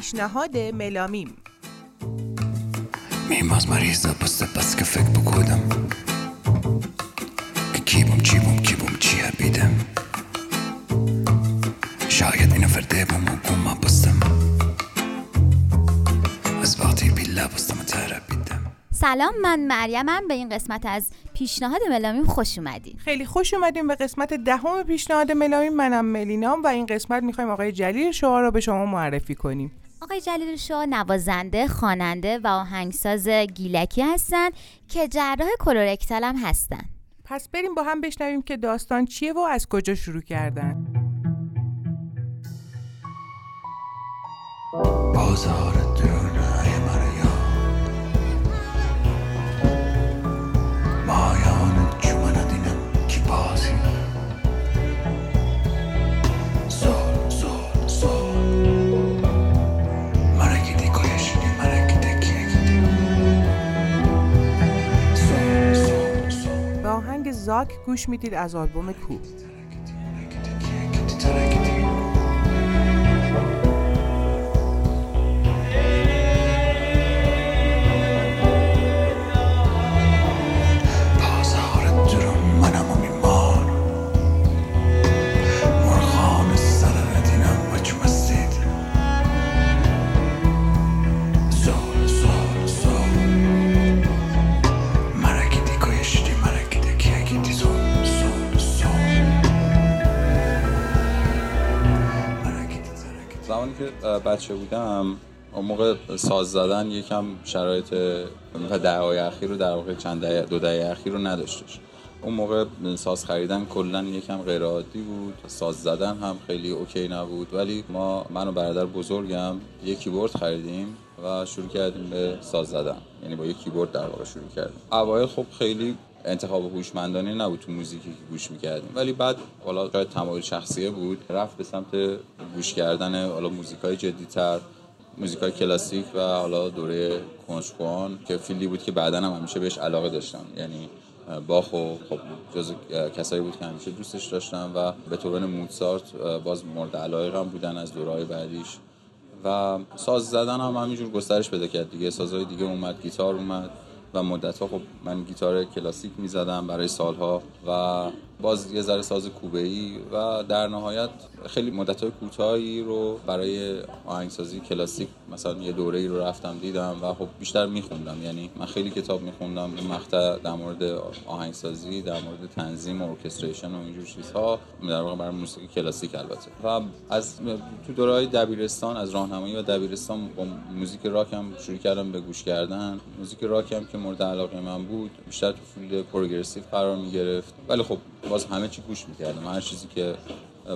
پیشنهاد ملامیم. Mehrmals Marisa بسته بس که فکر بکنم که کی بوم چی بوم کی بوم چی بیدم شاید اینو فرده بوم و گوم بستم از وقتی بیلا بستم تره بیدم سلام من مریمم به این قسمت از پیشنهاد ملامیم خوش اومدین. خیلی خوش اومدیم به قسمت دهم پیشنهاد ملامیم. منم ملینام و این قسمت می‌خوایم آقای جلیل شما رو به شما معرفی کنیم. آقای جلیل شاه نوازنده، خواننده و آهنگساز گیلکی هستند که جراح کلورکتال هم هستن. پس بریم با هم بشنویم که داستان چیه و از کجا شروع کردن. بازار دنیای زاک گوش می‌دید از آلبوم کو. بچه بودم اون موقع ساز زدن یکم شرایط اخیر رو در واقع چند دهه دو دهه اخیر رو نداشتش. اون موقع ساز خریدن کلا یکم غیر عادی بود. ساز زدن هم خیلی OK نبود. ولی ما من و برادر بزرگم یک کیبورد خریدیم و شروع کردیم به ساز زدن. یعنی با یک کیبورد در واقع شروع کردیم. اوایل خب خیلی انتخاب هوشمندانه نبود تو موزیکی که گوش می‌کردیم. ولی بعد حالا شاید تمایل شخصیه بود. رفت به سمت گوش کردن حالا موزیکای جدیتر موزیکای کلاسیک و حالا دوره کنشکوان که فیلدی بود که بعدا هم همیشه بهش علاقه داشتم. یعنی باخ و خب جز کسایی بود که همیشه دوستش داشتم و به طور موتسارت باز مورد علاقه هم بودن از دورهای بعدیش. و ساز زدن هم همینجور گسترش پیدا کرد دیگه. سازهای دیگه اومد گیتار اومد. و مدت ها خب من گیتار کلاسیک می‌زدم برای سالها و باز یه ذره ساز کوبه ای و در نهایت خیلی مدت های کوتاهی رو برای آهنگسازی کلاسیک مثلا یه دوره ای رو رفتم دیدم و خب بیشتر میخوندم. یعنی من خیلی کتاب میخوندم این مقطع در مورد آهنگسازی در مورد تنظیم و orchestration و اینجور چیزها در واقع برای موسیقی کلاسیک البته. و از تو دوره های دبیرستان از راهنمایی و دبیرستان با موزیک راک هم شروع کردم به گوش کردن. موزیک راک هم که مورد علاقه من بود بیشتر تو field progressive قرار می گرفت ولی خب باز همه چی گوش می‌کردم. هر چیزی که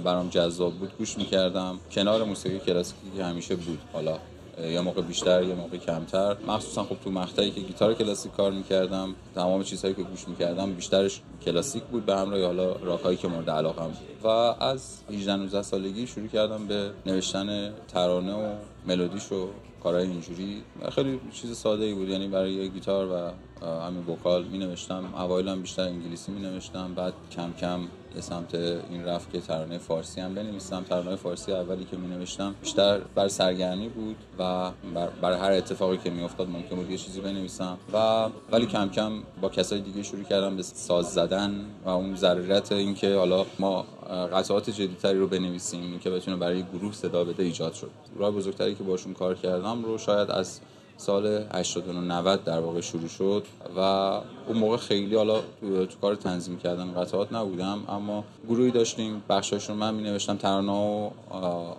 برام جذاب بود گوش می‌کردم. کنار موسیقی کلاسیکی که همیشه بود. حالا یا موقع بیشتر یا موقع کمتر. مخصوصا خب تو مقطعی که گیتار کلاسیک کار می‌کردم تمام چیزهایی که گوش می‌کردم بیشترش کلاسیک بود به همراه حالا راکایی که مورد علاقم بود. و از 18 19 سالگی شروع کردم به نوشتن ترانه و ملودیش و کارهای اینجوری. خیلی چیز ساده ای بود یعنی برای گیتار و همین وکال می نوشتم اوایل بیشتر انگلیسی می نوشتم بعد کم کم یه سمت این رفت که ترانه فارسی هم بنویسم. ترانه فارسی اولی که می نوشتم بیشتر بر سرگرمی بود و بر, بر هر اتفاقی که می افتاد ممکن بود یه چیزی بنویسم. و ولی کم کم با کسای دیگه شروع کردم به ساز زدن و اون ضرورت اینکه حالا ما قطعات جدیدتری رو بنویسیم که بتونه برای گروه صدا بده ایجاد شد. راه بزرگتری که باشون کار کردم رو شاید از سال 89 90 در واقع شروع شد و اون موقع خیلی حالا تو, کار تنظیم کردن قطعات نبودم اما گروهی داشتیم بخشاش رو من می نوشتم ترانه و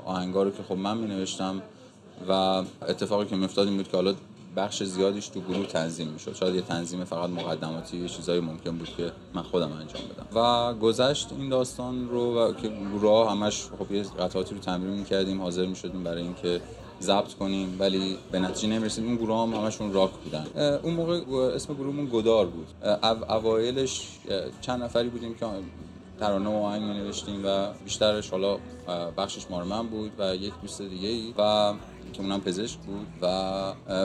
آهنگا رو که خب من می نوشتم و اتفاقی که این بود که حالا بخش زیادیش تو گروه تنظیم می‌شد. شاید یه تنظیم فقط مقدماتی یه چیزایی ممکن بود که من خودم انجام بدم. و گذشت این داستان رو و که گروه همش خب یه قطعاتی رو تمرین می‌کردیم حاضر می‌شدیم برای اینکه ضبط کنیم ولی به نتیجه نمی‌رسیم. اون گروه هم همشون راک بودن. اون موقع اسم گروهمون گدار بود. اوایلش چند نفری بودیم که ترانه و آهنگ نوشتیم و بیشترش حالا بخشش مال من بود و یک دوست دیگه ای و که اونم پزشک بود و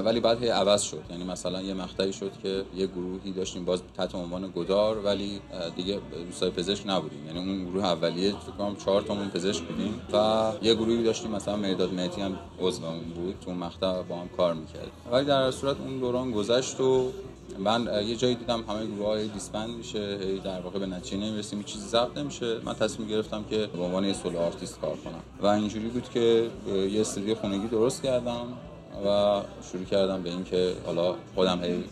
ولی بعد هی عوض شد. یعنی مثلا یه مقطعی شد که یه گروهی داشتیم باز تحت عنوان گدار ولی دیگه دوستای پزشک نبودیم. یعنی اون گروه اولیه فکر کنم چهار تامون پزشک بودیم و یه گروهی داشتیم مثلا مرداد مهدی هم عضومون بود تو مقطع با هم کار می‌کرد. ولی در صورت اون دوران گذشت و من یه جایی دیدم همه گروه ها هی disband میشه در واقع به نتیجه نمی‌رسیم چیزی ضبط نمیشه. من تصمیم گرفتم که به عنوان یه solo artist کار کنم. و اینجوری بود که یه استودیو خونگی درست کردم و شروع کردم به اینکه حالا خودم هی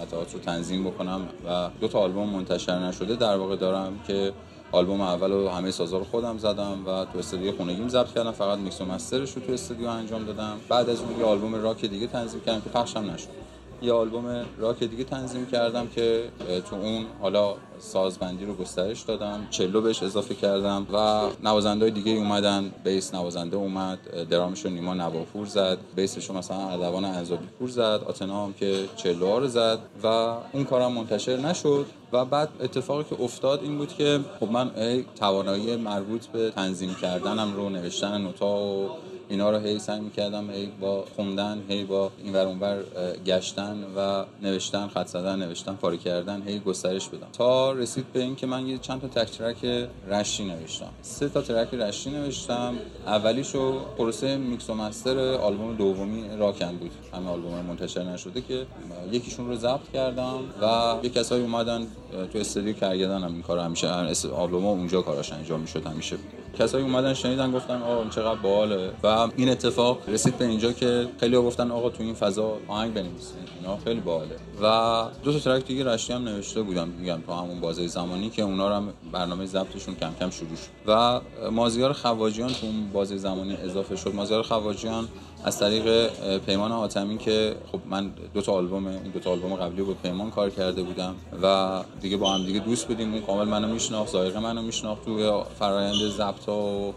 قطعات رو تنظیم بکنم و دو تا آلبوم منتشر نشده در واقع دارم که آلبوم اول رو همه سازا رو خودم زدم و تو استودیو خونگیم ضبط کردم فقط میکس و master ش رو تو استودیو انجام دادم. بعد از اون یه آلبوم راک دیگه تنظیم کردم که پخشم نشد. یه آلبوم راک دیگه تنظیم کردم که تو اون حالا سازبندی رو گسترش دادم چلو بهش اضافه کردم و نوازنده دیگه اومدن بیس نوازنده اومد درامش رو نیما نواپور زد بیسش رو مثلا اردوان انزابی پور زد آتنا هم که چلو رو زد و اون کارم منتشر نشد و بعد اتفاقی که افتاد این بود که خب من ای توانایی مربوط به تنظیم کردنم رو نوشتن نوتا و اینا رو هی سعی می‌کردم هی با خوندن هی با این ور اون ور اه، گشتن و نوشتن خط زدن نوشتن پاره کردن هی گسترش بدم. تا رسید به اینکه من یه چند تا تک track رشتی نوشتم. سه تا track رشتی نوشتم. اولیشو پروسه میکس و master آلبوم دومی راکم بود. همون آلبوم منتشر نشده که یکیشون رو ضبط کردم و یه کسایی اومدن تو استودیو کرگدن هم این کار همیشه آلبوم اونجا کاراش انجام می‌شد همیشه کسایی اومدن شنیدن گفتن آقا این چقدر باحاله. و این اتفاق رسید به اینجا که خیلی گفتن آقا تو این فضا آهنگ بنویسین اینا خیلی باحاله. و دو تا ترک دیگه رشتی هم نوشته بودم میگم تو همون بازه زمانی که اونا هم برنامه ضبطشون کم کم شروع شد. و مازیار خواجیان تو اون بازه زمانی اضافه شد. مازیار خواجیان از طریق پیمان حاتمی که خب من دو تا آلبوم این دو تا آلبوم قبلی با پیمان کار کرده بودم و دیگه با هم دیگه دوست بودیم اون کامل منو میشناخت ذائقه منو میشناخت توی فرایند ضبط و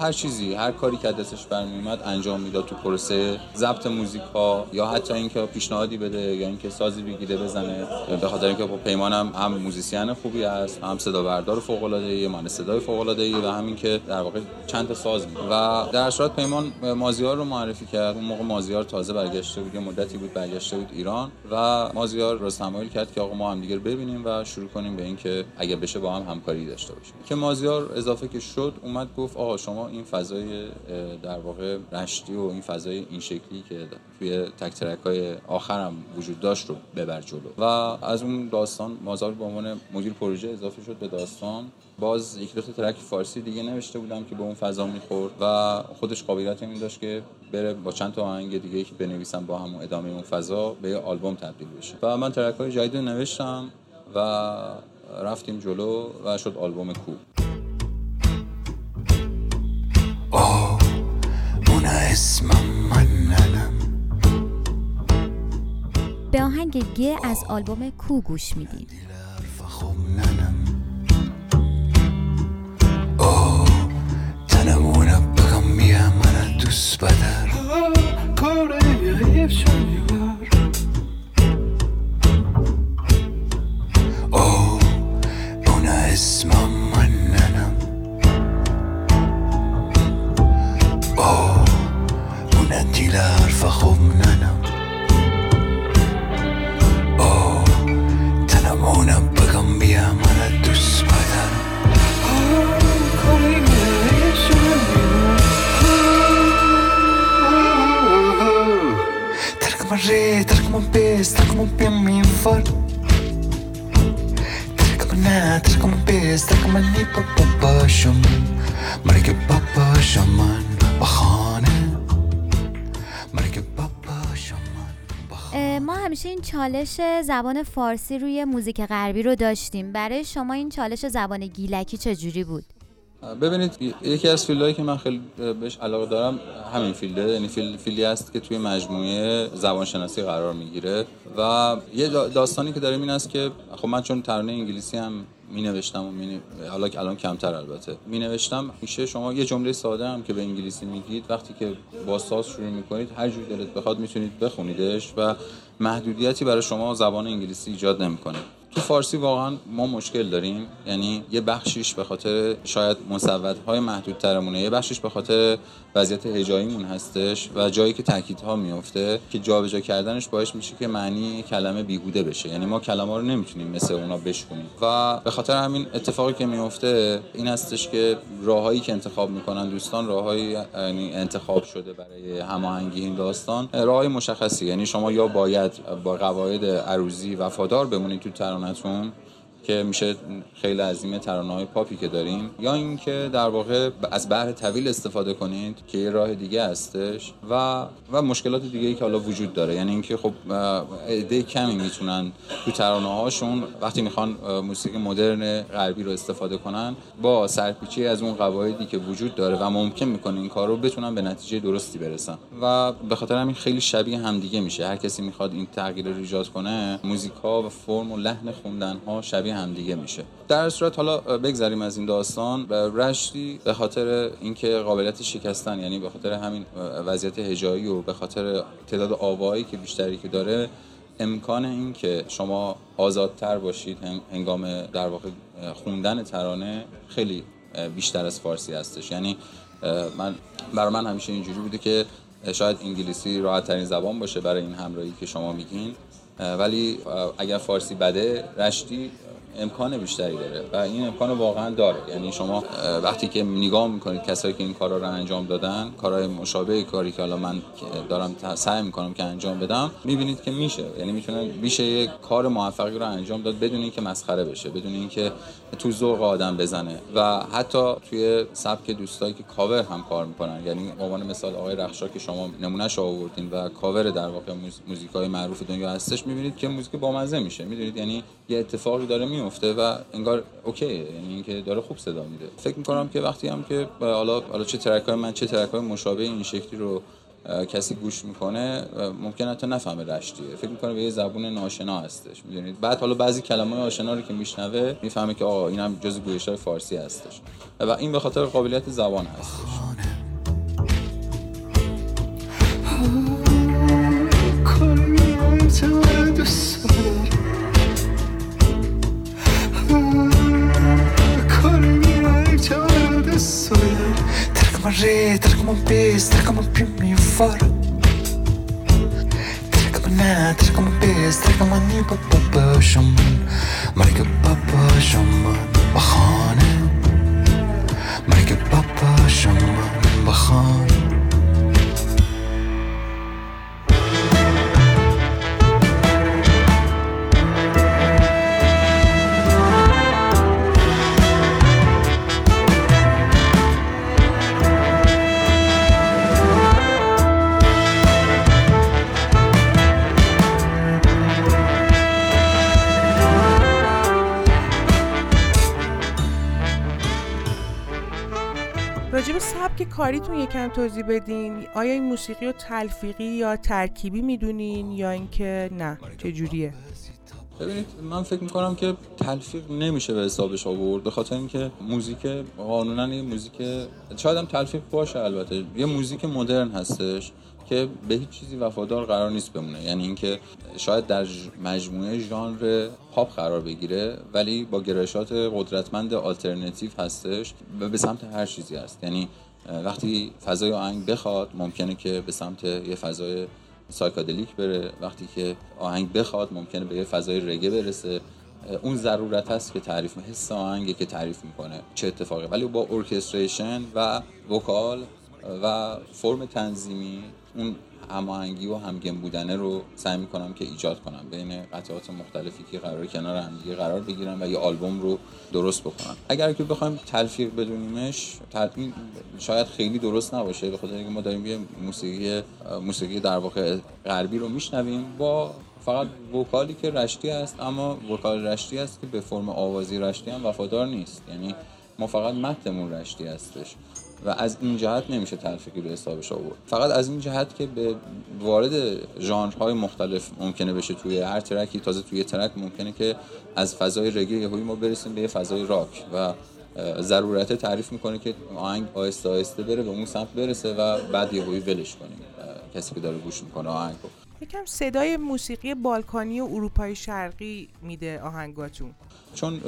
هر چیزی هر کاری که دستش برمیومد انجام می‌داد تو پروسه ضبط موزیک ها یا حتی اینکه پیشنهادی بده یا اینکه سازی بگیره بزنه به خاطر اینکه با پیمانم هم موزیسین خوبی است هم صدا بردار فوق العاده ای من صدای فوق العاده ای و همین که در واقع چند تا ساز. و در صورت پیمان مازیار رو معرفی کرد. اون موقع مازیار تازه برگشته بود یه مدتی بود برگشته بود ایران و مازیار رو تمایل کرد که آقا ما هم دیگه ببینیم و شروع کنیم به اینکه اگه بشه با هم همکاری داشته باشیم. که مازیار اضافه که شد اومد گفت آقا شما این فضای در واقع رشتی و این فضای این شکلی که توی تک ترک های آخرم وجود داشت رو ببر جلو. و از اون داستان مازیار به عنوان مدیر پروژه اضافه شد به داستان. باز یک دو تا ترک فارسی دیگه نوشته بودم که به اون فضا می‌خورد و خودش قابلیت این داشت که بره با چند تا آهنگ دیگه که بنویسم با همون ادامه اون فضا به یه آلبوم تبدیل بشه. و من ترک های جدید رو نوشتم و رفتیم جلو و شد آلبوم کو. به آهنگ گ از آلبوم کو گوش می‌دید بیا من دوست بدر کاره حیف شنیور اوه اون اسمم مننم اوه اون دیل حرف خوب ننم. من دوست بدر Trag-me re, trag-me pes, trag-me pia mi far Trag-me na, trag-me pes, trag-me ni papa basham مرگ پاپا شمان بخانه مرگ پاپا شمان اه، ما همیشه این چالش زبان فارسی روی موزیک غربی رو داشتیم. برای شما این چالش زبان گیلکی چجوری بود؟ ببینید یکی از field هایی که من خیلی بهش علاقه دارم همین field ه یعنی فیل، field ی است که توی مجموعه زبانشناسی قرار می‌گیره و یه دا- داستانی که داریم این است که خب من چون ترانه انگلیسی هم می نوشتم و می حالا که الان کمتر البته می نوشتم میشه شما یه جمله ساده هم که به انگلیسی میگید وقتی که با ساز شروع می‌کنید هر جور دلت بخواد می‌تونید بخونیدش و محدودیتی برای شما زبان انگلیسی ایجاد نمی‌کنه. تو فارسی واقعا ما مشکل داریم. یعنی یه بخشیش به خاطر شاید مسودهای محدودترمونه یه بخشیش به خاطر وضعیت هجاییمون هستش و جایی که تاکیدها میفته که جابجا کردنش باعث میشه که معنی کلمه بیهوده بشه. یعنی ما کلمه رو نمی‌تونیم مثل اونا بشکنیم و به خاطر همین اتفاقی که میفته این هستش که راههایی که انتخاب می‌کنن دوستان راههایی یعنی انتخاب شده برای هماهنگی این داستان راههای مشخصی. یعنی شما یا باید با قواعد عروضی وفادار بمونید تو down. That's one. که میشه خیلی عظیم ترانه های پاپی که داریم یا اینکه در واقع از بحر طویل استفاده کنید که یه راه دیگه هستش و و مشکلات دیگه ای که حالا وجود داره. یعنی اینکه خب عده کمی می‌تونن تو ترانه هاشون وقتی می‌خوان موسیقی مدرن غربی رو استفاده کنن با سرپیچی از اون قواعدی که وجود داره و ممکن می‌کنه این کار رو بتونن به نتیجه درستی برسن. و به خاطر همین خیلی شبیه همدیگه میشه. هر کسی می‌خواد این تغییر رو ایجاد کنه موزیکا و فرم و لحن خوندن ها شبیه همدیگه میشه. در صورت حالا بگذریم از این داستان رشتی به خاطر اینکه قابلیت شکستن یعنی به خاطر همین وضعیت هجایی و به خاطر تعداد آوایی که بیشتری که داره امکان این که شما آزادتر باشید هنگام در واقع خوندن ترانه خیلی بیشتر از فارسی هستش. یعنی من برای من همیشه اینجوری بوده که شاید انگلیسی راحت ترین زبان باشه برای این همراهی که شما میگین. ولی اگر فارسی بده رشتی امکان بیشتری داره و این امکان واقعا داره. یعنی شما وقتی که نگاه می‌کنید کسایی که این کارا رو انجام دادن کارهای مشابه کاری که حالا من دارم سعی می‌کنم که انجام بدم می‌بینید که میشه. یعنی می‌تونن میشه یک کار موفقی رو انجام داد بدون اینکه مسخره بشه بدون اینکه تو ذوق آدم بزنه. و حتی توی سبک دوستایی که کاور هم کار می‌کنن. یعنی عنوان مثال آقای رخشا که شما نمونهش آوردین و کاور در واقع موزیکای معروف دنیا هستش می‌بینید که موزیک بامزه میشه. می‌دونید؟ یعنی یه اتفاقی داره میفته و انگار اوکی یعنی اینکه داره خوب صدا میده. فکر می‌کنم که وقتی هم که حالا حالا چه ترک های من چه ترک های مشابه این شکلی رو کسی گوش می‌کنه ممکن حتی نفهمه رشتیه. فکر می‌کنه به یه زبون ناشنا هستش می‌دونید؟ بعد حالا بعضی کلمه آشنا رو که میشنوه می‌فهمه که آقا اینم جز گویش های فارسی هستش. و این به خاطر قابلیت زبان هستش. picioară de soare Trec-mă re, trec-mă pes, trec-mă pe mi afară Trec-mă na, trec-mă pes, trec-mă ni pa pa pa șaman Marică pa pa șaman, bahane Marică pa pa șaman, bahane سبک کاریتون یکم توضیح بدین. آیا این موسیقی رو تلفیقی یا ترکیبی می‌دونین یا اینکه نه؟ چه جوریه ببینید من فکر می‌کنم که تلفیق نمیشه به حسابش آورد به خاطر اینکه موزیک قانونا یه موزیک شاید هم تلفیق باشه البته. یه موزیک مدرن هستش که به هیچ چیزی وفادار قرار نیست بمونه. یعنی اینکه شاید در مجموعه ژانر پاپ قرار بگیره ولی با گرایشات قدرتمند آلترناتیو هستش و به سمت هر چیزی هست. یعنی وقتی فضای آهنگ بخواد ممکنه که به سمت یه فضای psychedelic بره. وقتی که آهنگ بخواد ممکنه به یه فضای reggae برسه. اون ضرورت هست که تعریف حس آهنگی که تعریف می‌کنه چه اتفاقی. ولی با orchestration و vocal و فرم تنظیمی اون هماهنگی و همگن بودنه رو سعی می‌کنم که ایجاد کنم. بین قطعات مختلفی که قرار کنار همدیگه قرار بگیرن و یه آلبوم رو درست بکنم اگر که بخوایم تلفیق بدونیمش تلفیق شاید خیلی درست نباشه به خاطر اینکه ما داریم یه موسیقی موسیقی در واقع غربی رو میشنویم. با فقط وکالی که رشتی است اما وکال رشتی است که به فرم آوازی رشتی هم وفادار نیست. یعنی ما فقط متنمون رشتی هستش. و از این جهت نمیشه تلفیقی به حسابش آورد. فقط از این جهت که به وارد ژانرهای مختلف ممکنه بشه توی هر ترکی تازه توی ترک ممکنه که از فضای رگی یهویی ما برسیم به فضای راک و ضرورت تعریف می‌کنه که آهنگ آهسته آهسته بره به اون سمت برسه و بعد یهویی ولش کنیم. کسی که داره گوش می‌کنه آهنگ رو یکم صدای موسیقی بالکانی و اروپای شرقی میده آهنگاتون. چون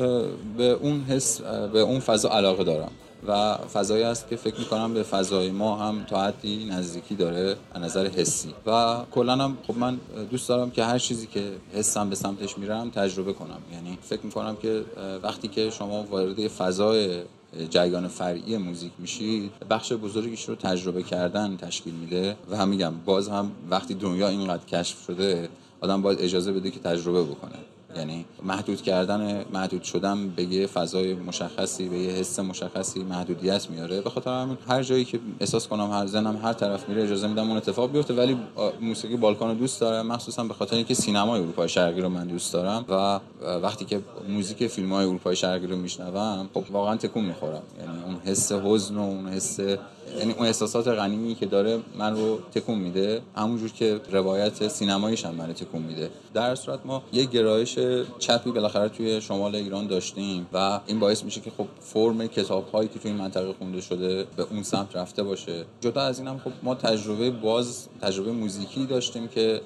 به اون حس به اون فضا علاقه دارم و فضایی است که فکر می‌کنم به فضای ما هم تا حدی نزدیکی داره از نظر حسی. و کلا هم خب من دوست دارم که هر چیزی که حسم به سمتش میرم تجربه کنم. یعنی فکر می‌کنم که وقتی که شما وارد فضای جریان فرعی موزیک میشید بخش بزرگیش رو تجربه کردن تشکیل میده و هم میگم باز هم وقتی دنیا اینقدر کشف شده آدم باید اجازه بده که تجربه بکنه. یعنی محدود کردن محدود شدن به یه فضای مشخصی به یه حس مشخصی محدودیت میاره. به خاطر همین هر جایی که احساس کنم هر زنم هر طرف میره اجازه میدم اون اتفاق بیفته. ولی موسیقی بالکان رو دوست دارم مخصوصا به خاطر اینکه سینمای اروپای شرقی رو من دوست دارم و وقتی که موزیک فیلم های اروپای شرقی رو میشنوم خب واقعا تکون می‌خورم. یعنی اون حس حزن و اون حس یعنی اون احساسات غنیمی که داره من رو تکون میده همونجور که روایت سینماییش هم من تکون میده. در صورت ما یه گرایش چپی بالاخره توی شمال ایران داشتیم و این باعث میشه که خب فرم کتاب هایی که توی این منطقه خونده شده به اون سمت رفته باشه. جدا از اینم خب ما تجربه باز تجربه موزیکی داشتیم که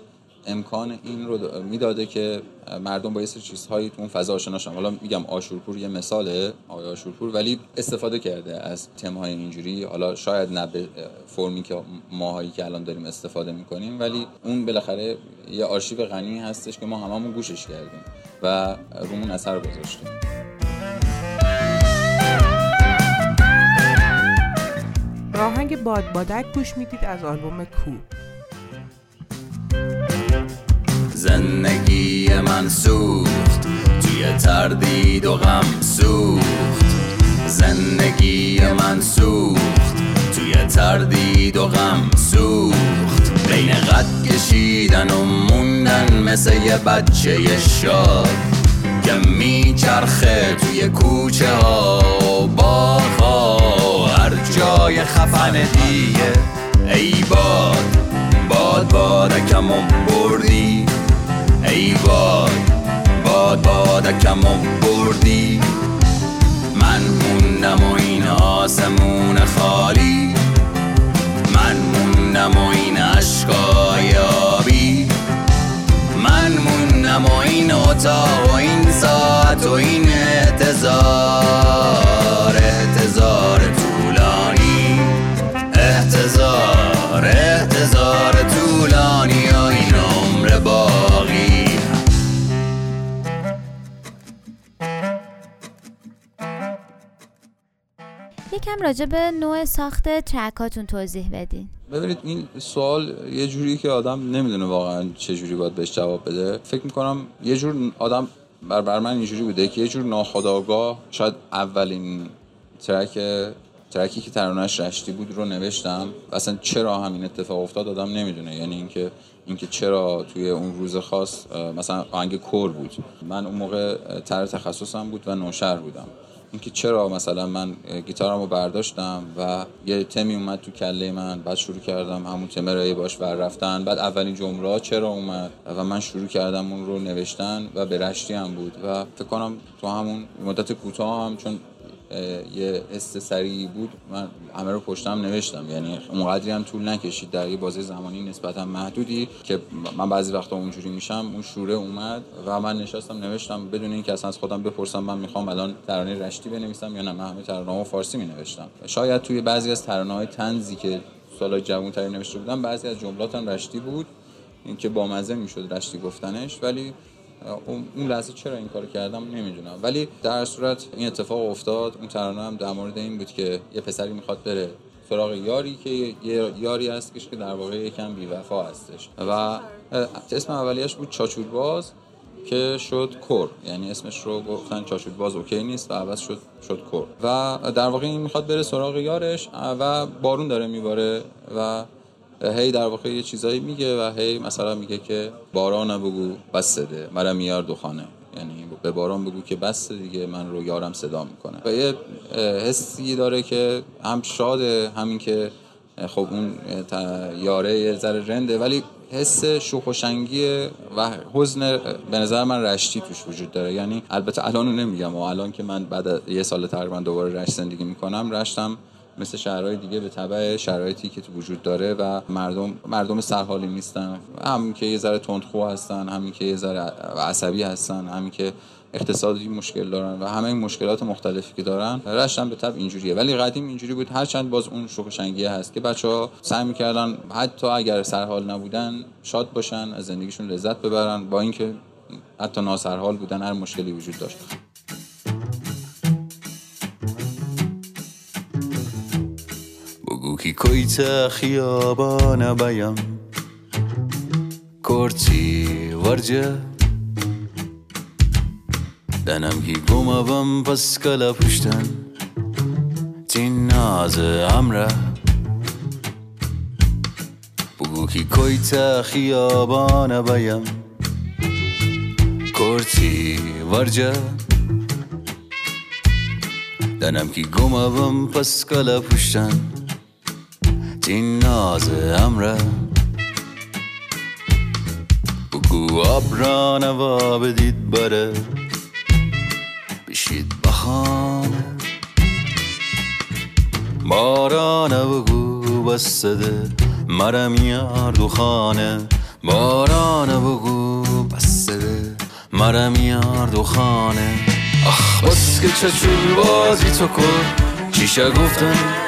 امکان این رو می‌داده که مردم با یه چیزهایی تو اون فضا آشنا شن. حالا میگم آشورپور یه مثاله آقای آشورپور ولی استفاده کرده از تمهای اینجوری. حالا شاید نه به فرمی که ماهایی که الان داریم استفاده می‌کنیم ولی اون بالاخره یه آرشیو غنی هستش که ما هممون گوشش کردیم و رومون اثر گذاشتیم. راهنگ باد بادک گوش می‌دید از آلبوم کو. زندگی من سوخت. توی تردید و غم سوخت. زندگی من سوخت. توی تردید و غم سوخت. بین قد کشیدن و موندن مثل یه بچه شاد. که میچرخه توی کوچه ها و باغ هر جای خفن دیگه. ای باد باد بادکمو بردی. ای باد باد بادکمو بردی. من موندم و این آسمون خالی. من موندم و این عشقای آبی. من موندم و این اتاق و این ساعت و این احتضار یکم راجع به نوع ساخت ترکاتون توضیح بدین. ببینید این سوال یه جوری که آدم نمی‌دونه واقعا چه جوری باید بهش جواب بده. فکر می‌کنم یه جور آدم بر, بر من اینجوری بوده که یه جور ناخداگاه شاید اولین ترک ترکی که ترانهش رشتی بود رو نوشتم. و اصلا چرا همین اتفاق افتاد آدم نمی‌دونه. یعنی اینکه اینکه چرا توی اون روز خاص مثلا آهنگ کور بود. من اون موقع تر تخصصم بود و نوشر بودم. اینکه چرا مثلا من گیتارم رو برداشتم و یه تمی اومد تو کله من بعد شروع کردم همون تمه رو باش ور رفتن. بعد اولین جمله چرا اومد؟ و من شروع کردم اون رو نوشتن و به رشتی هم بود. و فکر کنم تو همون مدت کوتاه هم چون یه سریعی بود من همه رو پشتم نوشتم. یعنی اونقدری هم طول نکشید در یه بازه زمانی نسبتا محدودی که من بعضی وقتا اونجوری میشم اون شوره اومد و من نشستم نوشتم بدون اینکه اصلا از خودم بپرسم من می‌خوام الان ترانه رشتی بنویسم یا نه من همه ترانه‌ها فارسی مینوشتم. شاید توی بعضی از ترانه‌های تنزی که سالای جوان نوشته بودم بعضی از جملاتم رشتی بود اینکه با مزه می‌شد رشتی گفتنش ولی اون لحظه چرا این کار کردم نمی‌دونم. ولی در صورت این اتفاق افتاد اون ترانه هم در مورد این بود که یه پسری می‌خواد بره سراغ یاری که یه یاری هست که در واقع یکم بیوفا هستش. و اسم اولیش بود چاچورباز که شد کور یعنی اسمش رو گفتن چاچورباز اوکی نیست و عوض شد شد کور و در واقع این می‌خواد بره سراغ یارش و بارون داره میباره و هی در واقع یه چیزایی میگه و هی مثلا میگه که باران بگو بس ده. مرا میار دخانه. یعنی به باران بگو که بس دیگه من رو یارم صدا می‌کنه. و یه حسی داره که هم شاده همین که خب اون یاره یه ذره رنده ولی حس شوخ و شنگی و حزن به نظر من رشتی توش وجود داره. یعنی البته الان نمیگم و الان که من بعد یه سال تقریبا دوباره رشت زندگی می‌کنم رشتم مثل شهرهای دیگه به تبع شرایطی که تو وجود داره و مردم مردم سرحالی نیستن. هم که یه ذره تندخو هستن همین که یه ذره عصبی هستن همین که اقتصادی مشکل دارن و همه این مشکلات مختلفی که دارن رشتن به طب اینجوریه. ولی قدیم اینجوری بود هرچند باز اون شوخ هست که بچه ها سعی می‌کردن حتی اگر سرحال نبودن شاد باشن از زندگیشون لذت ببرن با اینکه حتی ناسرحال بودن هر مشکلی وجود داشت. بگو کویت خیابان بیام کرتی ورجه. دنم کی گمابم پس کلا پشتن. تین ناز امره. بگو کی کویت خیابان بیام کرتی ورجه. دنم کی گمابم پس کلا پشتن. تین ناز امره. بگو آبران و بدید بره. بشید بخانه. بارانه بگو بسده. مرم یار دو خانه. بارانه بگو بسده. مرم یار دو خانه. آخ بس که چچور بازی تو کن. چیشه گفتن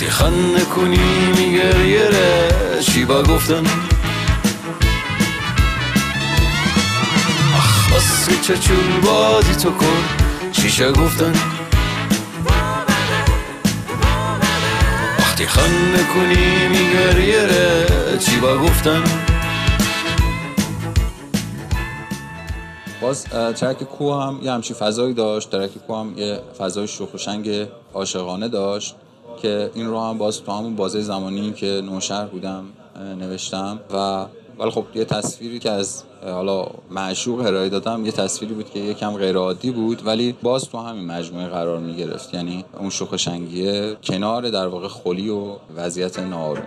وقتی خنده کنی میگریره چی با گفتن؟ آخ بس که چچور بازی تو کن؟ چیشه گفتن؟ وقتی خنده کنی میگریره چی با گفتن؟ باز ترک کو هم یه همچین فضایی داشت. ترک کو هم یه فضای شوخ و شنگ عاشقانه داشت. که این رو هم باز تو همون بازه زمانی که نوشهر بودم نوشتم و ولی خب یه تصویری که از حالا معشوق ارائه دادم یه تصویری بود که یکم غیر عادی بود ولی باز تو همین مجموعه قرار می گرفت یعنی اون شوخ شنگیه کنار در واقع خلی و وضعیت ناآروم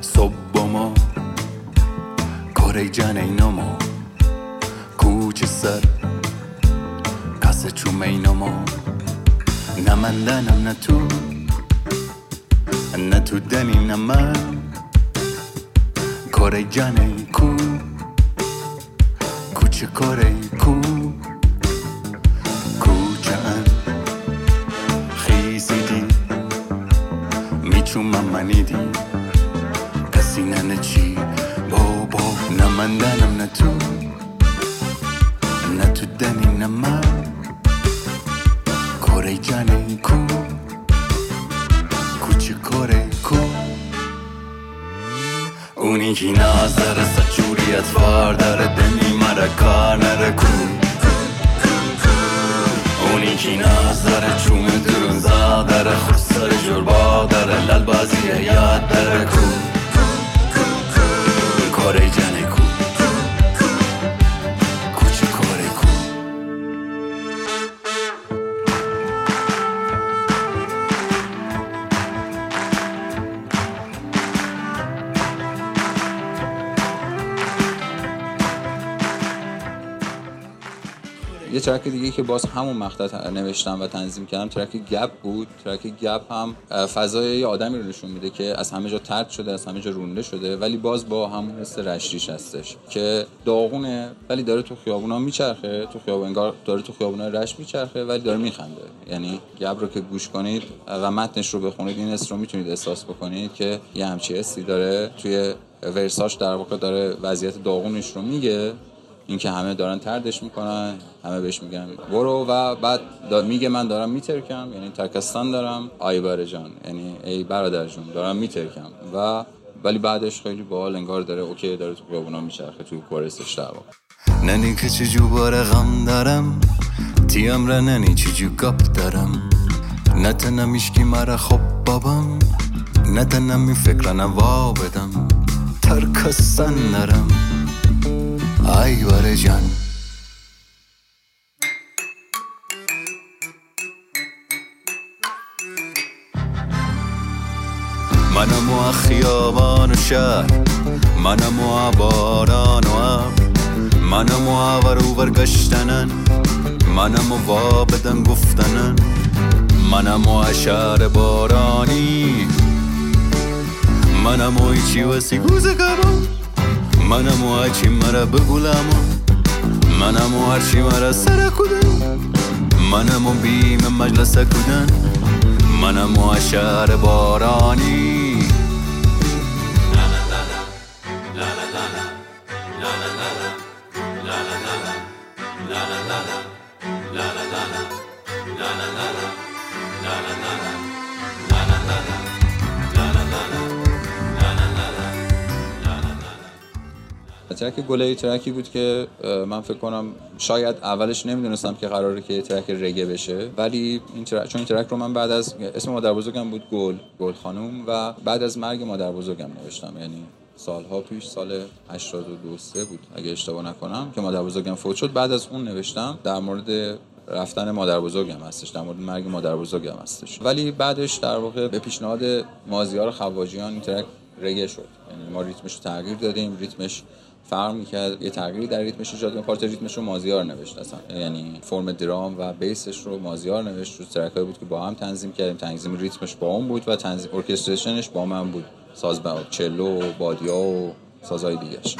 صبحما کره جنینما کوچ کس چومینما نه من دنم نه تو. نه تو دنی نه من. کره جنین کو. کوچه کره کو. کوچه ان خیزیدی میچومم منیدی کسی نه چی. بابا نه من دنم نه تو. نه تو دنی نه من. کره جنی کو؟ کوچه کره کو؟ اونی که نظر سچوریت وار داره دنی مرا کار نره کو؟ اونی که نظر چوم درون زا داره ترک دیگه که باز همون مقطع نوشتم و تنظیم کردم ترک گپ بود. ترک گپ هم فضای یه آدمی رو نشون میده که از همه جا ترد شده از همه جا رونده شده ولی باز با همون حس رشتیش هستش که داغونه ولی داره تو خیابونا میچرخه تو خیابون انگار داره تو خیابونا رشت میچرخه ولی داره میخنده. یعنی گپ رو که گوش کنید و متنش رو بخونید این حس رو می‌تونید احساس بکنید که یه همچی حسی داره. توی ورساش در واقع داره وضعیت داغونش رو میگه. اینکه همه دارن تردش می‌کنن همه بهش میگن برو و بعد میگه من دارم میترکم یعنی ترکستان دارم. آی جان یعنی ای برادر جون دارم میترکم. و ولی بعدش خیلی باحال انگار داره اوکی داره تو خیابونا میچرخه تو کورسش واقع ننی که چجو بار غم دارم تیم را ننی چجو گپ دارم. نه تنم میشکی مرا خب بابم نه تنم می فکر نوا بدم. ترکستان نرم بر جان منم و خیابان و شهر منم و باران و ابر منم و آور اوور گشتنن منم و وا بدن گفتنن منم و بارانی منم و ایچی و سیگوز منم و هرچی مرا بگولم منم و هرچی مرا سر کدن منم و بیم مجلس کدن منم و اشار بارانی. ترک گله ترکی بود که من فکر کنم شاید اولش نمی‌دونستم که قراره که ترک رگه بشه. ولی این ترک چون این ترک رو من بعد از اسم مادر بزرگم بود گل گل خانوم و بعد از مرگ مادر بزرگم نوشتم. یعنی سالها پیش سال 82 سه بود اگه اشتباه نکنم که مادر بزرگم فوت شد. بعد از اون نوشتم در مورد رفتن مادر بزرگم هستش در مورد مرگ مادر بزرگم هستش. ولی بعدش در واقع به پیشنهاد مازیار خواجیان این ترک reggae شد. یعنی ما ریتمش رو تغییر دادیم ریتمش فرق می‌کرد. یه تغییری در ریتمش ایجاد کرد part ریتمش رو مازیار نوشت اصلا. یعنی فرم درام و bass ش رو مازیار نوشت. دو ترک بود که با هم تنظیم کردیم. تنظیم ریتمش با اون بود و تنظیم orchestration ش با من بود. ساز با cello و بادیا و سازهای دیگهش.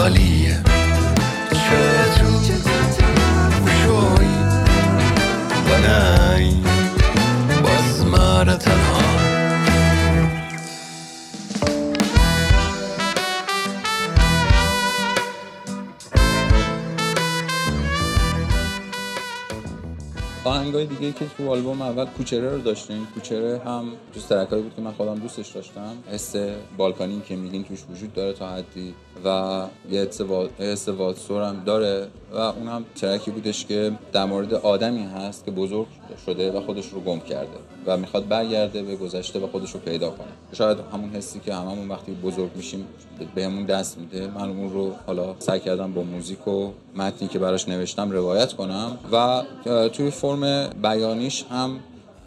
Rolia. آهنگای دیگه که تو آلبوم اول کوچره رو داشتیم. کوچره هم جز ترکایی بود که من خودم دوستش داشتم. حس بالکانی که میگین توش وجود داره تا حدی. و یه حس واتسور هم داره. و اون هم ترکی بودش که در مورد آدمی هست که بزرگ شده و خودش رو گم کرده. و می‌خواد برگرده به گذشته و خودش رو پیدا کنه. شاید همون حسی که هممون وقتی بزرگ میشیم بهمون دست میده. من اون رو حالا سعی کردم با موزیک و متنی که براش نوشتم روایت کنم. و توی فرم بیانیش هم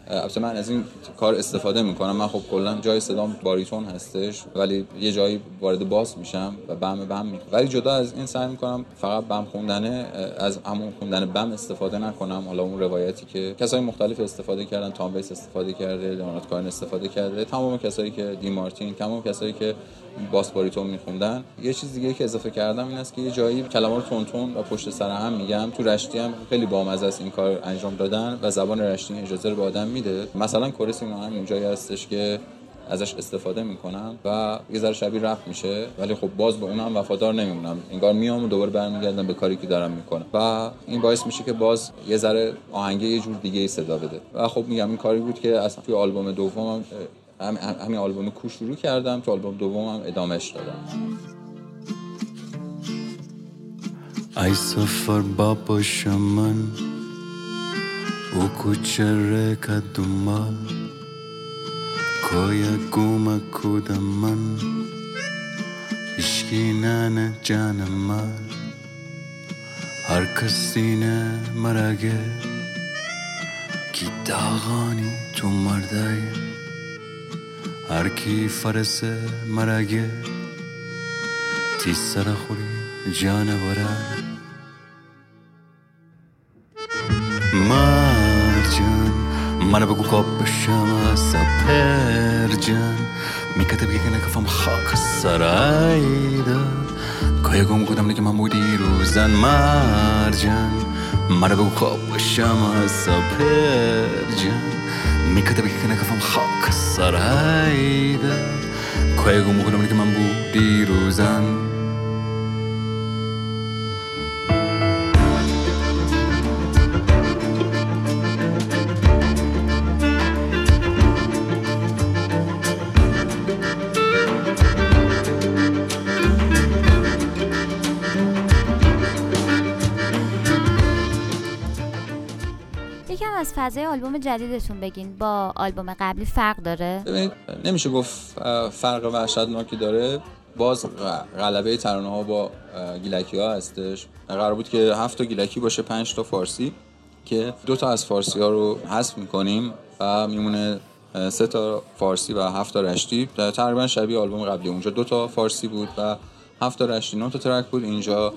البته من از این کار استفاده می‌کنم. من خب کلا جای صدام باریتون هستش ولی یه جایی وارد باس میشم و بم بم می‌کنم. ولی جدا از این سعی می‌کنم فقط بم خوندنه از همون خوندن بم استفاده نکنم. حالا اون روایتی که کسای مختلف استفاده کردن تام ویتس استفاده کرده لئونارد کوهن استفاده کرده تمام کسایی که دین مارتین تمام کسایی که باس باریتون میخوندن. یه چیز دیگه که اضافه کردم این است که یه جایی کلمات رو تند و پشت سر هم میگم. تو رشتی هم خیلی بامزه است این کار انجام دادن و زبان رشتی اجازه رو به آدم میده. مثلا chorus این هم اون جایی هستش که ازش استفاده می‌کنم و یه ذره شبیه رفت میشه. ولی خب باز به اونم وفادار نمیمونم. انگار میام و دوباره برمیگردم به کاری که دارم می‌کنم. و این باعث میشه که باز یه ذره آهنگه یه جور دیگه ای صدا بده. و خب میگم این کاری بود که اصلا توی آلبوم دومم هم همین آلبوم کو شروع کردم تو آلبوم دومم ادامهش دادم. ای سفر بابا من او کوچره کدوما کویا گوما کودم من اشکی نانه جانم من. هر کسی نه مرگه کی داغانی تو مردای هر کی فرس مرگه تی خوری جانوره من منو بگو کاب بشم از پرجن میکته بگه که نکفم خاک سرایده کای گم کدم دیگه من بودی روزن. مرجن منو بگو کاب بشم از پرجن میکته بگه که نکفم خاک سرایده کای گم من بودی روزن فضای آلبوم جدیدتون بگین. با آلبوم قبلی فرق داره؟ نمیشه گفت فرق وحشتناکی داره. باز غلبه ترانه ها با گیلکی ها هستش. قرار بود که هفت تا گیلکی باشه پنج تا فارسی که دو تا از فارسی ها رو حذف می‌کنیم و میمونه سه تا فارسی و هفت تا رشتی. تقریبا شبیه آلبوم قبلی. اونجا دو تا فارسی بود و هفت تا رشتی. نه تا ترک بود. اینجا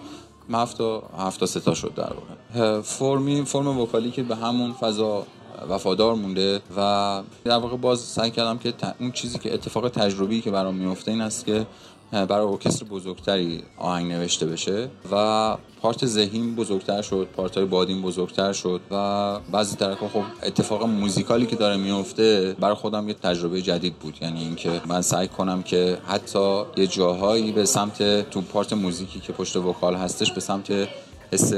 هفت تا هفت سه تا شد در واقع. فرمی فرم وکالی که به همون فضا وفادار مونده و در واقع باز سعی کردم که اون چیزی که اتفاق تجربی که برام میفته این است که برای ارکستر بزرگتری آهنگ نوشته بشه و پارت ذهین بزرگتر شد پارت های بادین بزرگتر شد و بعضی ترک خب اتفاق موزیکالی که داره میفته برای خودم یه تجربه جدید بود. یعنی اینکه من سعی کنم که حتی یه جاهایی به سمت تو پارت موزیکی که پشت وکال هستش به سمت حس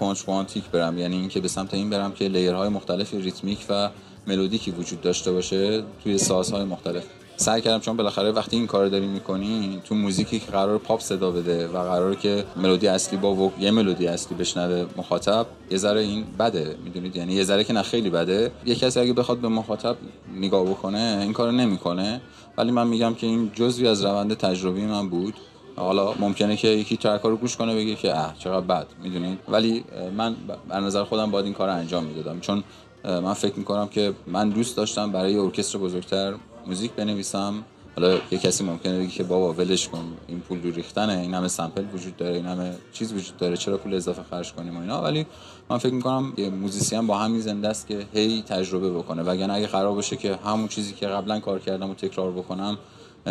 کنترانتیک برم. یعنی اینکه به سمت این برم که لیرهای مختلف ریتمیک و ملودیکی وجود داشته باشه توی سازهای مختلف. سعی کردم چون بالاخره وقتی این کار داری می‌کنی تو موزیکی که قرار پاپ صدا بده و قرار که ملودی اصلی با وک... یه ملودی اصلی بشنوه مخاطب یه ذره این بده می‌دونید؟ یعنی یه ذره که نه خیلی بده. یه کسی اگه بخواد به مخاطب نگاه بکنه این کارو نمی‌کنه. ولی من میگم که این جزوی از روند تجربی من بود. حالا ممکنه که یکی ترک رو گوش کنه بگه که اه چقدر بد می‌دونید؟ ولی من بر نظر خودم باید این کار انجام می‌دادم. چون من فکر می‌کنم که من دوست داشتم برای ارکستر بزرگتر موزیک بنویسم. حالا یه کسی ممکنه بگه که بابا ولش کن این پول دور ریختنه این همه sample وجود داره این همه چیز وجود داره چرا پول اضافه خرج کنیم و اینا. ولی من فکر می‌کنم یه musician با همین زنده است که هی تجربه بکنه. وگرنه اگه قرار باشه که همون چیزی که قبلا کار کردم و تکرار بکنم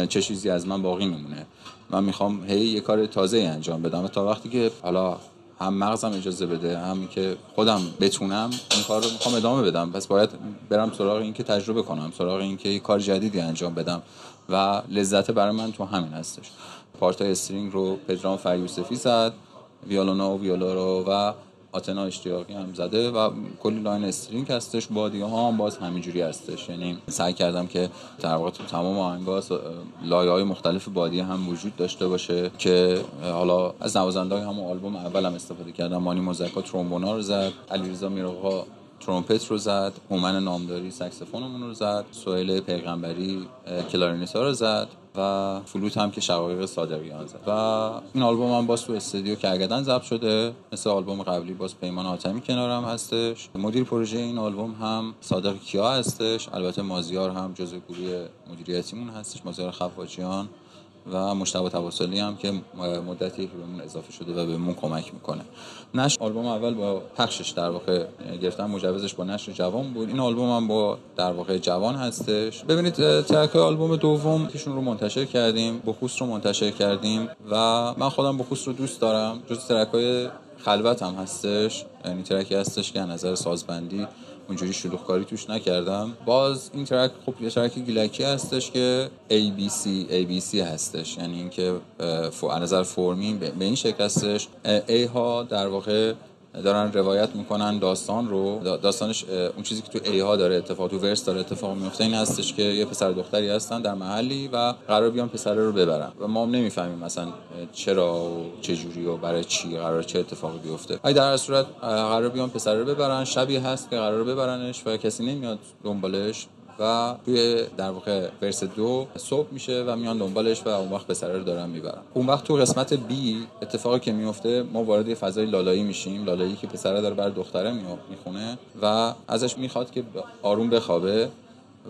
چه چیزی از من باقی میمونه من می‌خوام هی یه کار تازه انجام بدم. و تا وقتی که حالا هم مغزم اجازه بده هم که خودم بتونم این کار رو می‌خوام ادامه بدم. پس باید برم سراغ این که تجربه کنم سراغ این که یه کار جدیدی انجام بدم و لذت برای من تو همین هستش. part ای string رو پدرام فریوسفی زد ویولونا و ویولا رو و آتنا اشتیاقی هم زده و کلی line string هستش. بادی ها هم باز همینجوری هستش. یعنی سعی کردم که در واقع تمام آهنگا لایه های مختلف بادی هم وجود داشته باشه که حالا از نوازنده های همون آلبوم اول هم استفاده کردم. مانی مزکا ترومبونا رو زد. علیرضا میرقا ترومپت رو زد هومن نامداری سکسفونمون رو زد سوهل پیغمبری اه، کلارینتا رو زد و فلوت هم که شقایق صادقیان زد. و این آلبوم هم باز تو استودیو کرگدن ضبط شده مثل آلبوم قبلی باز پیمان حاتمی کنارم هستش. مدیر پروژه این آلبوم هم صادق کیا هستش. البته مازیار هم جزو گروه مدیریتیمون هستش مازیار خفاجیان. و مشتبه توسلی هم که مدتی که بهمون اضافه شده و بهمون کمک می‌کنه. نشر آلبوم اول با پخشش در واقع گرفتن مجوزش با نشر جوان بود. این آلبوم هم با در واقع جوان هستش. ببینید ترک آلبوم دوم کشون رو منتشر کردیم. بخوس رو منتشر کردیم و من خودم بخوس رو دوست دارم. جز ترک های خلوت هم هستش. یعنی ترکی هستش که نظر سازبندی اونجوری شلوغکاری توش نکردم. باز این ترک خب یه ترک گیلکی هستش که ABC ABC هستش. یعنی اینکه اه، ف- از نظر فرمی به این شکل هستش. A ها در واقع دارن روایت می‌کنن داستان رو. دا- داستانش اون چیزی که تو ای ها داره اتفاق تو ورس داره اتفاق میفته این هستش که یه پسر دختری هستن در محلی و قرار بیان پسره رو ببرن. و ما هم نمی‌فهمیم مثلا چرا و چه جوری و برای چی قرار چه اتفاقی بیفته. ای در صورت قرار بیان پسره رو ببرن. شبی هست که قرار ببرنش و کسی نمیاد دنبالش. و توی در واقع ورس دو صبح میشه و میان دنبالش و اون وقت پسره رو دارن می‌برن. اون وقت تو قسمت بی اتفاقی که میفته ما وارد فضای لالایی میشیم. لالایی که پسره داره برای دختره می‌خونه و ازش می‌خواد که آروم بخوابه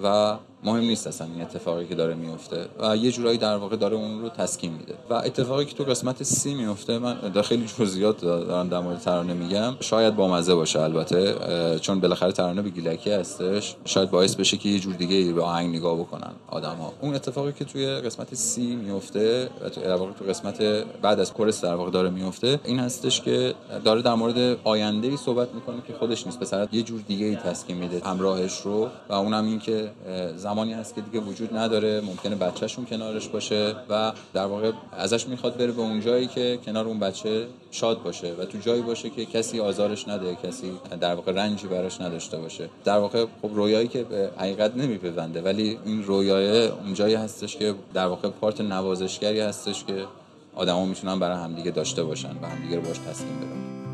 و مهم نیست اصلا این اتفاقی که داره میفته و یه جورایی در واقع داره اون رو تسکین میده. و اتفاقی که تو قسمت سی میفته من در خیلی جزئیات دارم در مورد ترانه میگم شاید بامزه باشه البته چون بالاخره ترانه به گیلکی هستش شاید باعث بشه که یه جور دیگه به آهنگ نگاه بکنن آدم اون اتفاقی که توی قسمت سی میفته در واقع تو قسمت بعد از کورس در واقع داره میفته این هستش که داره در مورد آینده ای صحبت می‌کنه که خودش نیست. پسر یه جور دیگه ای تسکین میده همراهش رو و اونم این که زمانی هست که دیگه وجود نداره ممکنه بچهشون کنارش باشه و در واقع ازش می‌خواد بره به اون جایی که کنار اون بچه شاد باشه و تو جایی باشه که کسی آزارش نده کسی در واقع رنجی براش نداشته باشه. در واقع خب رویایی که به حقیقت نمیپیونده ولی این رویای اون جایی هستش که در واقع پارت نوازشگری هستش که آدما می‌تونن برای همدیگه داشته باشن و همدیگه رو باش تسلیم بدن.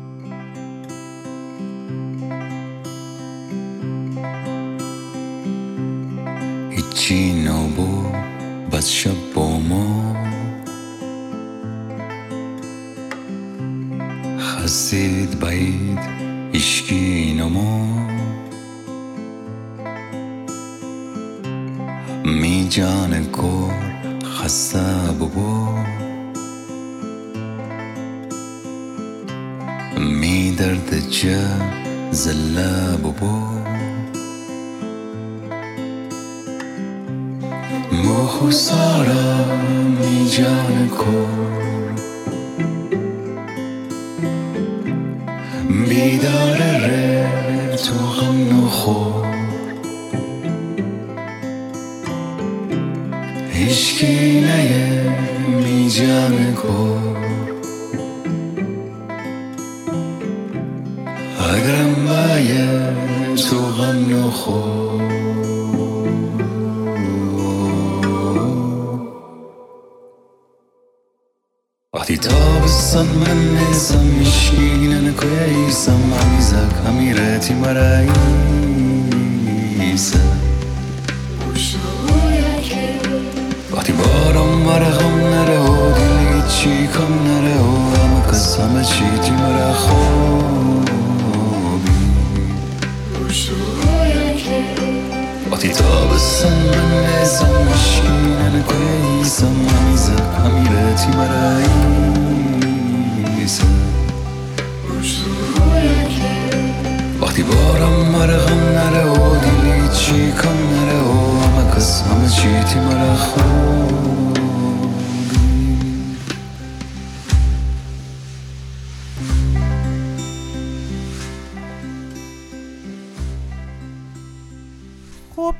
هیچی نبود بس شب با ما. خسید بعید اشکی نما. می جان کور خسته ببا می درد چه زله ببا خسارا می جان کن بیدار ره تو غم نخور هیچکی نیه می جان کن اگرم باید تو غم نخور.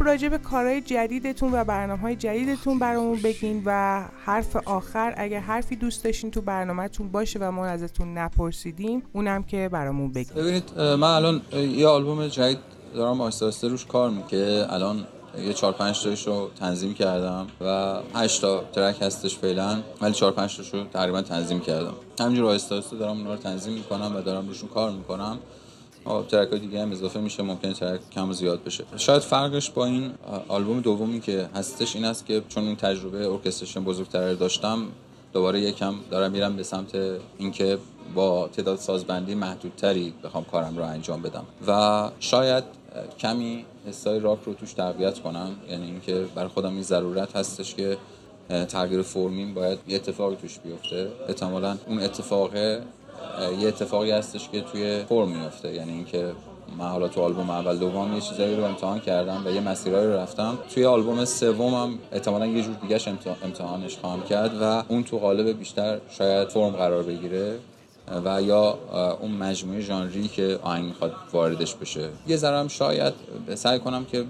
راجع به کارهای جدیدتون و برنامه های جدیدتون برامون بگین و حرف آخر اگر حرفی دوست داشتین تو برنامهتون باشه و ما ازتون نپرسیدیم اونم که برامون بگین. ببینید من الان یه آلبوم جدید دارم آهسته روش کار که الان یه چهار پنج تایش رو تنظیم کردم و 8 تا ترک هستش فعلا ولی چهار پنج تاش رو تقریبا تنظیم کردم. همینجور آهسته آهسته دارم اونا رو تنظیم می‌کنم و دارم روشون کار می‌کنم. ترک های دیگه هم اضافه میشه ممکنه ترک کم زیاد بشه. شاید فرقش با این آلبوم دومی که هستش این است که چون این تجربه orchestration بزرگتر داشتم دوباره یکم دارم میرم به سمت اینکه با تعداد سازبندی محدودتری بخوام کارم رو انجام بدم. و شاید کمی حسای راک رو توش تقویت کنم. یعنی اینکه برای خودم این ضرورت هستش که تغییر فرمیم باید یه اتفاقی توش بیفته. احتمالا اون اتفاقه یه اتفاقی هستش که توی فرم میفته یعنی اینکه من حالا تو آلبوم اول دوم یه چیزایی رو امتحان کردم و یه مسیرهایی رو رفتم. توی آلبوم سومم احتمالا یه جور دیگهش امتحانش خواهم کرد و اون تو قالب بیشتر شاید فرم قرار بگیره و یا اون مجموعه ژانری که آهنگ می‌خواد واردش بشه. یه ذره شاید سعی کنم که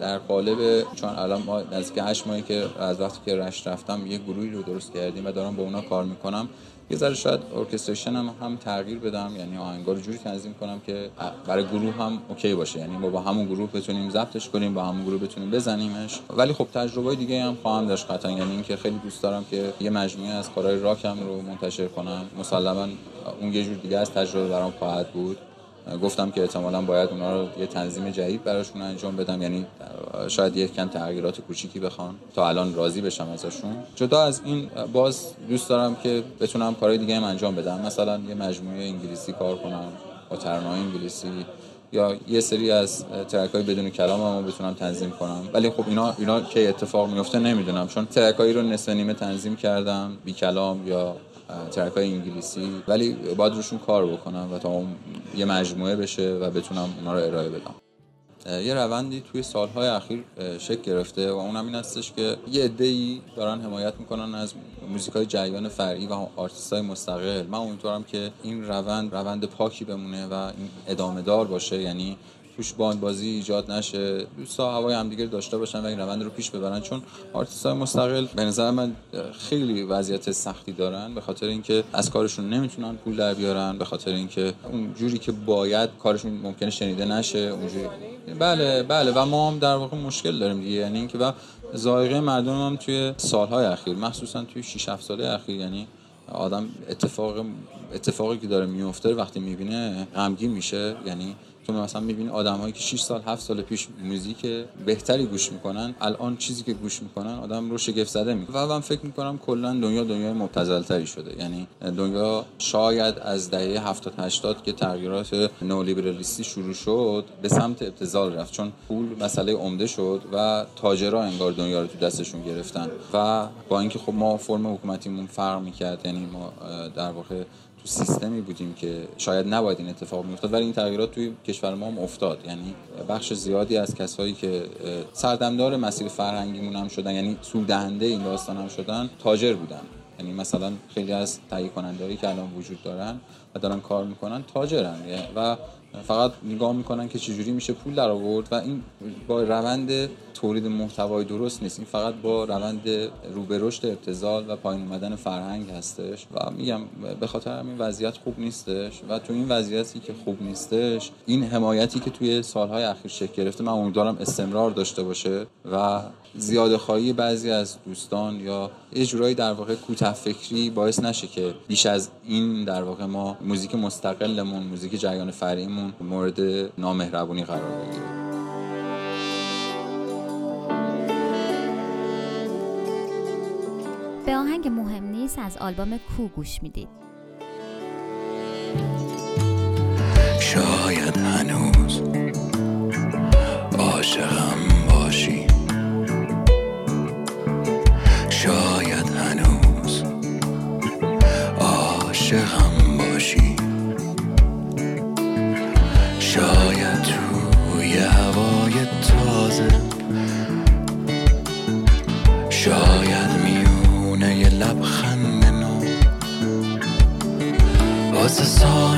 در قالب چون الان ما نزدیک 8 ماهی که از وقتی که رشت رفتم یه گروهی رو درست کردیم و دارم با اونا کار می‌کنم. یه ذره شاید orchestration هم, هم تغییر بدم یعنی آهنگا رو جوری تنظیم کنم که برای گروه هم okay باشه. یعنی ما با همون گروه بتونیم ضبطش کنیم با همون گروه بتونیم بزنیمش. ولی خب تجربه دیگه هم خواهم داشت قطعا. یعنی اینکه خیلی دوست دارم که یه مجموعه از کارهای راکم رو منتشر کنم. مسلما اون یه جور دیگه از تجربه برام خواهد بود. گفتم که احتمالا باید اونا رو یه تنظیم جدید براشون انجام بدم. یعنی شاید یک کم تغییرات کوچیکی بخوان تا الان راضی بشم ازشون. جدا از این باز دوست دارم که بتونم کارهای دیگه هم انجام بدم. مثلا یه مجموعه انگلیسی کار کنم با ترانه‌های انگلیسی یا یه سری از ترک های بدون کلام هم بتونم تنظیم کنم. ولی خب اینا اینا که اتفاق میفته نمی‌دونم. چون ترک رو نصف نیمه تنظیم کردم. بی کلام یا ترک های انگلیسی ولی باید روشون کار بکنم و تا اون یه مجموعه بشه و بتونم اونا رو ارائه بدم. یه روندی توی سالهای اخیر شکل گرفته و اونم این هستش که یه عده‌ای دارن حمایت می‌کنن از موزیک های جریان فرعی و آرتیست های مستقل. من امیدوارم که این روند روند پاکی بمونه و این ادامه دار باشه. یعنی توش باند بازی ایجاد نشه. دوستا هوای همدیگه داشته باشن و این روند رو پیش ببرن. چون آرتیست های مستقل به نظر من خیلی وضعیت سختی دارن به خاطر اینکه از کارشون نمی‌تونن پول در بیارن به خاطر اینکه اون جوری که باید کارشون ممکنه شنیده نشه اونجوری بله بله. و ما هم در واقع مشکل داریم دیگه. یعنی اینکه و ذائقه مردم هم توی سالهای اخیر مخصوصا توی 6 7 ساله اخیر یعنی آدم اتفاق اتفاقی که داره میفته وقتی می‌بینه غمگین میشه. یعنی تو مثلا می‌بینی آدمایی که 6 سال 7 سال پیش موزیک بهتری گوش می‌کنن الان چیزی که گوش می‌کنن آدم رو شگفت زده می و من فکر می‌کنم کلا دنیا دنیای مبتذل تری شده. یعنی دنیا شاید از دهه 70 80 که تغییرات نولیبرالیستی شروع شد به سمت ابتذال رفت. چون پول مسئله عمده شد و تاجرها انگار دنیا رو تو دستشون گرفتن. و با اینکه خب ما فرم حکومتیمون فرق می‌کرد یعنی ما در واقع تو سیستمی بودیم که شاید نباید این اتفاق میافتاد ولی این تغییرات توی کشور ما هم افتاد. یعنی بخش زیادی از کسایی که سردمدار مسیر فرهنگیمون هم شدن یعنی سوددهنده این داستان هم شدن تاجر بودن. یعنی مثلا خیلی از تهیه کنندهایی که الان وجود دارن و دارن کار می‌کنن تاجرن. و فقط نگاه می‌کنن که چجوری میشه پول در آورد و این با روند تولید محتوای درست نیست. این فقط با روند رو به رشد ابتذال و پایین اومدن فرهنگ هستش و میگم به خاطر همین وضعیت خوب نیستش و تو این وضعیتی که خوب نیستش این حمایتی که توی سالهای اخیر شکل گرفته من امیدوارم استمرار داشته باشه و زیاده خواهی بعضی از دوستان یا یه جورایی در واقع کوتاه فکری باعث نشه که بیش از این در واقع ما موزیک مستقلمون موزیک جریان فرعیمون مورد نامهربونی قرار بگیره. به آهنگ مهم نیست از آلبوم کو گوش می‌دید. شاید هنوز عاشقم So.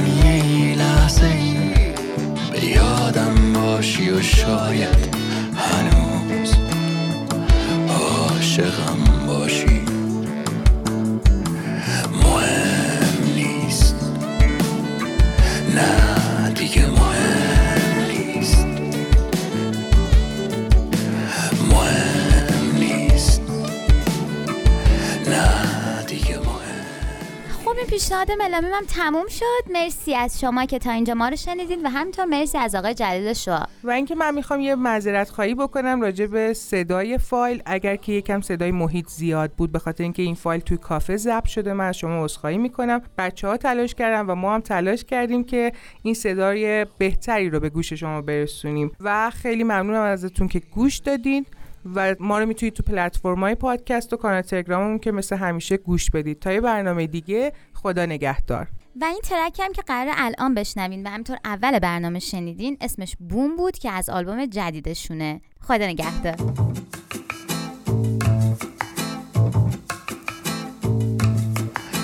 پیشنهاد ملامی هم تموم شد. مرسی از شما که تا اینجا ما رو شنیدید و همینطور مرسی از آقای جلیل شما و اینکه من می‌خوام یه معذرت خواهی بکنم راجع به صدای فایل. اگر که یکم صدای محیط زیاد بود به خاطر اینکه این فایل توی کافه ضبط شده من از شما عذرخواهی می‌کنم. بچه ها تلاش کردم و ما هم تلاش کردیم که این صدای بهتری رو به گوش شما برسونیم. و خیلی ممنونم ازتون که گوش دادین. و ما رو می‌تونید تو پلتفرم‌های پادکست و کانال تلگراممون که مثل همیشه گوش بدید. تا یه برنامه دیگه خدا نگهدار. و این ترک هم که قرار الان بشنوین و همینطور اول برنامه شنیدین اسمش بوم بود که از آلبوم جدیدشونه. خدا نگهدار.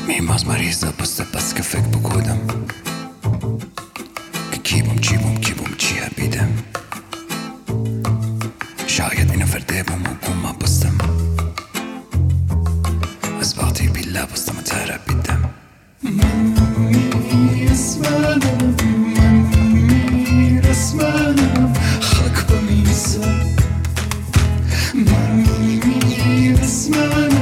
میماز مریضه بسته بس که فکر بکنم که کی بوم چی شاید این فرده بوم بوم ما بستم. از باتی بیلا بستم تره بیدم من اسمانم من میرسمانم خاک بمیزم من میرسمانم